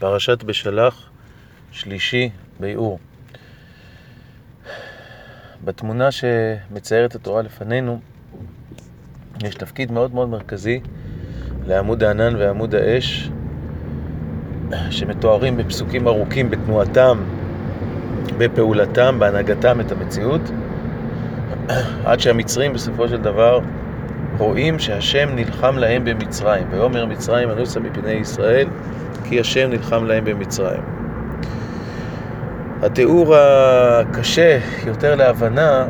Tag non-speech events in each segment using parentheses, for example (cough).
פרשת בשלח, שלישי ביאור. בתמונה שמציירת התורה לפנינו, יש תפקיד מאוד מאוד מרכזי לעמוד הענן ועמוד האש, שמתוארים בפסוקים ארוכים בתנועתם, בפעולתם, בהנהגתם את המציאות, עד שהמצרים בסופו של דבר רואים שהשם נלחם להם במצרים. ויאמר מצרים אנוסה מפני ישראל, כי השם נלחם להם במצרים. התיאור הקשה יותר להבנה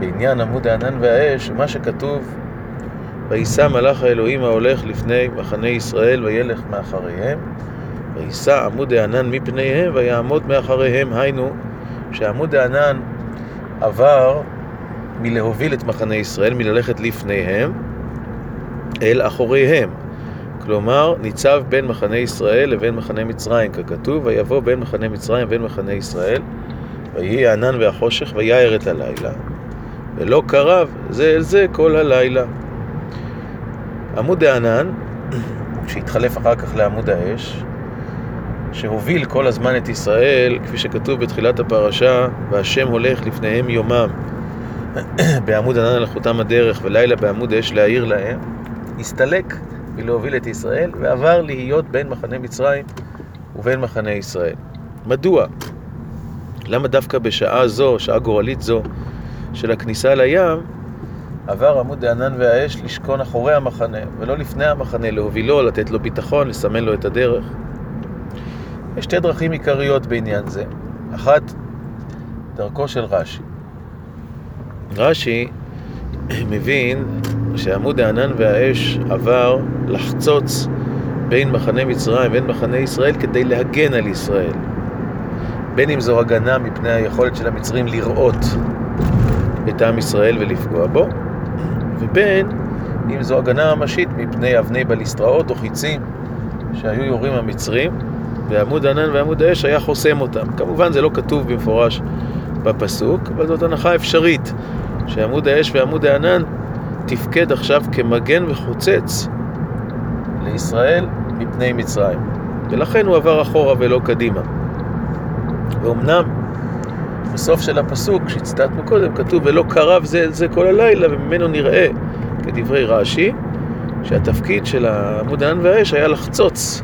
בעניין עמוד הענן והאש מה שכתוב וישא מלאך האלוהים ההולך לפני מחנה ישראל וילך מאחריהם וישא עמוד הענן מפניהם ויעמוד מאחריהם היינו שעמוד הענן עבר מלהוביל את מחנה ישראל, מללכת לפניהם, אל אחוריהם. כלומר, ניצב בין מחנה ישראל לבין מחנה מצרים, ככתוב, ויבוא בין מחנה מצרים ובין מחנה ישראל, ויהי הענן והחושך ויער את הלילה, ולא קרב זה אל זה כל הלילה. עמוד הענן, (clears throat) שהתחלף אחר כך לעמוד האש, שהוביל כל הזמן את ישראל, כפי שכתוב בתחילת הפרשה, והשם הולך לפניהם יומם. (clears throat) בעמוד ענן לחותם הדרך ולילה בעמוד אש להעיר להם, הסתלק מלהוביל את ישראל ועבר להיות בין מחנה מצרים ובין מחנה ישראל. מדוע? למה דווקא בשעה זו, שעה גורלית זו של הכניסה לים, עבר עמוד הענן והאש לשכון אחורי המחנה, ולא לפני המחנה, להובילו, לתת לו ביטחון, לסמן לו את הדרך. יש שתי דרכים עיקריות בעניין זה. אחת, דרכו של רש"י. רש"י מבין שעמוד הענן והאש עבר לחצוץ בין מחנה מצרים ובין מחנה ישראל כדי להגן על ישראל. בין אם זו הגנה מפני היכולת של המצרים לראות את עם ישראל ולפגוע בו, ובין אם זו הגנה ממשית מפני אבני בליסטראות או חיצים שהיו יורים המצרים, ועמוד הענן ועמוד האש היה חוסם אותם. כמובן זה לא כתוב במפורש בפסוק, אבל זאת הנחה אפשרית, שעמוד האש ועמוד הענן תפקד עכשיו כמגן וחוצץ לישראל מפני מצרים. ולכן הוא עבר אחורה ולא קדימה. ואומנם בסוף של הפסוק שהצטטנו קודם כתוב ולא קרב זה אל זה כל הלילה וממנו נראה כדברי רש"י שהתפקיד של עמוד הענן והאש היה לחצוץ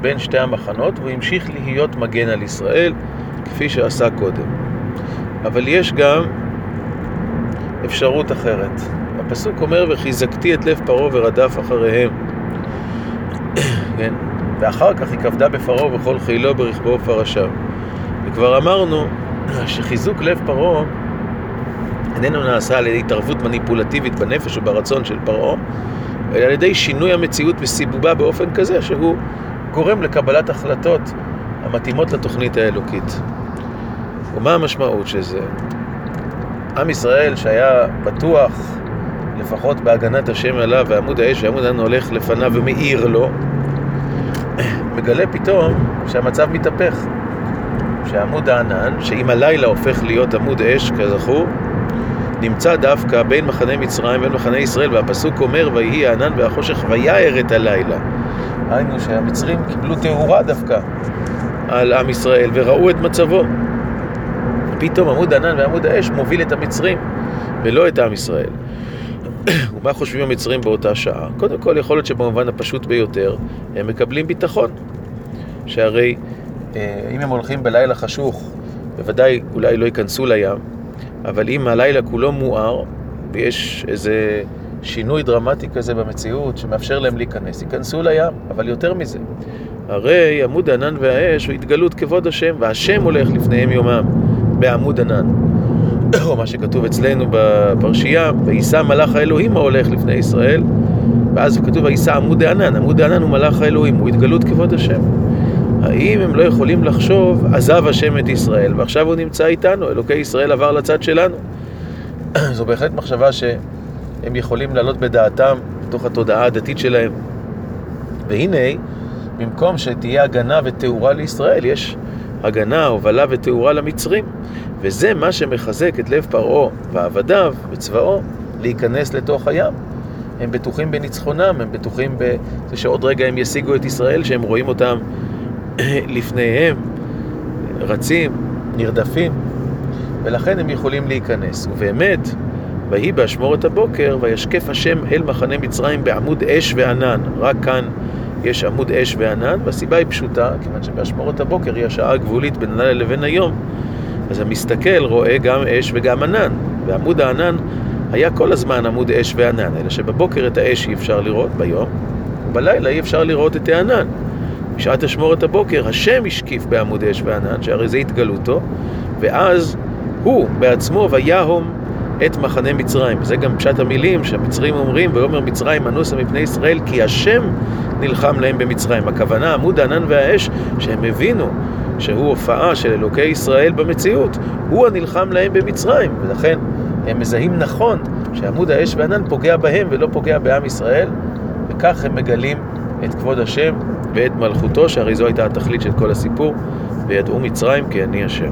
בין שתי המחנות והוא המשיך להיות מגן על ישראל כפי שעשה קודם. אבל יש גם אפשרות אחרת. הפסוק אומר, וחיזקתי את לב פרעה ורדף אחריהם. כן? ואחר כך היא כבדה בפרעה וכל חילו ברכבו ופרשיו. וכבר אמרנו שחיזוק לב פרעה איננו נעשה על ידי התערבות מניפולטיבית בנפש וברצון של פרעה, אלא על ידי שינוי המציאות וסיבובה באופן כזה שהוא גורם לקבלת החלטות המתאימות לתוכנית האלוקית. ומה המשמעות של זה? עם ישראל שהיה בטוח לפחות בהגנת השם עליו ועמוד האש ועמוד הענן הולך לפניו ומאיר לו, מגלה פתאום שהמצב מתהפך. שעמוד הענן, שאם הלילה הופך להיות עמוד אש, כזכור, נמצא דווקא בין מחנה מצרים ובין מחנה ישראל, והפסוק אומר, ויהי הענן והחושך ויער את הלילה. היינו שהמצרים קיבלו תאורה דווקא על עם ישראל וראו את מצבו. פתאום עמוד ענן ועמוד האש מוביל את המצרים ולא את עם ישראל. (coughs) ומה חושבים המצרים באותה שעה? קודם כל, יכול להיות שבמובן הפשוט ביותר, הם מקבלים ביטחון. שהרי אה, אם הם הולכים בלילה חשוך, בוודאי אולי לא ייכנסו לים, אבל אם הלילה כולו מואר, ויש איזה שינוי דרמטי כזה במציאות שמאפשר להם להיכנס, ייכנסו לים, אבל יותר מזה. הרי עמוד הענן והאש הוא התגלות כבוד השם, והשם הולך לפניהם יומם. בעמוד ענן. או מה שכתוב אצלנו בפרשייה, ויישא מלאך האלוהים ההולך לפני ישראל, ואז כתוב ויישא עמוד הענן, עמוד הענן הוא מלאך האלוהים, הוא התגלות כבוד השם. האם הם לא יכולים לחשוב, עזב השם את ישראל, ועכשיו הוא נמצא איתנו, אלוקי ישראל עבר לצד שלנו? (clears throat) זו בהחלט מחשבה שהם יכולים לעלות בדעתם, בתוך התודעה הדתית שלהם. והנה, במקום שתהיה הגנה ותאורה לישראל, יש הגנה, הובלה ותאורה למצרים. וזה מה שמחזק את לב פרעה ועבדיו וצבאו להיכנס לתוך הים. הם בטוחים בניצחונם, הם בטוחים בזה שעוד רגע הם ישיגו את ישראל, שהם רואים אותם (clears throat) לפניהם, רצים, נרדפים, ולכן הם יכולים להיכנס. ובאמת, ויהי באשמורת הבוקר, וישקף השם אל מחנה מצרים בעמוד אש וענן. רק כאן יש עמוד אש וענן, והסיבה היא פשוטה, כיוון שבאשמורת הבוקר היא השעה הגבולית בין הלילה לבין היום, אז המסתכל רואה גם אש וגם ענן. ועמוד הענן היה כל הזמן עמוד אש וענן, אלא שבבוקר את האש אי אפשר לראות ביום, ובלילה אי אפשר לראות את הענן. בשעת אשמורת הבוקר השם השקיף בעמוד אש וענן, שהרי זה התגלותו, ואז הוא בעצמו ויהום את מחנה מצרים. וזה גם פשט המילים שהמצרים אומרים, ויאמר מצרים אנוסה מפני ישראל, כי השם נלחם להם במצרים. הכוונה, עמוד הענן והאש, שהם הבינו שהוא הופעה של אלוקי ישראל במציאות, הוא הנלחם להם במצרים. ולכן הם מזהים נכון שעמוד האש והענן פוגע בהם ולא פוגע בעם ישראל, וכך הם מגלים את כבוד השם ואת מלכותו, שהרי זו הייתה התכלית של כל הסיפור, וידעו מצרים כי אני השם.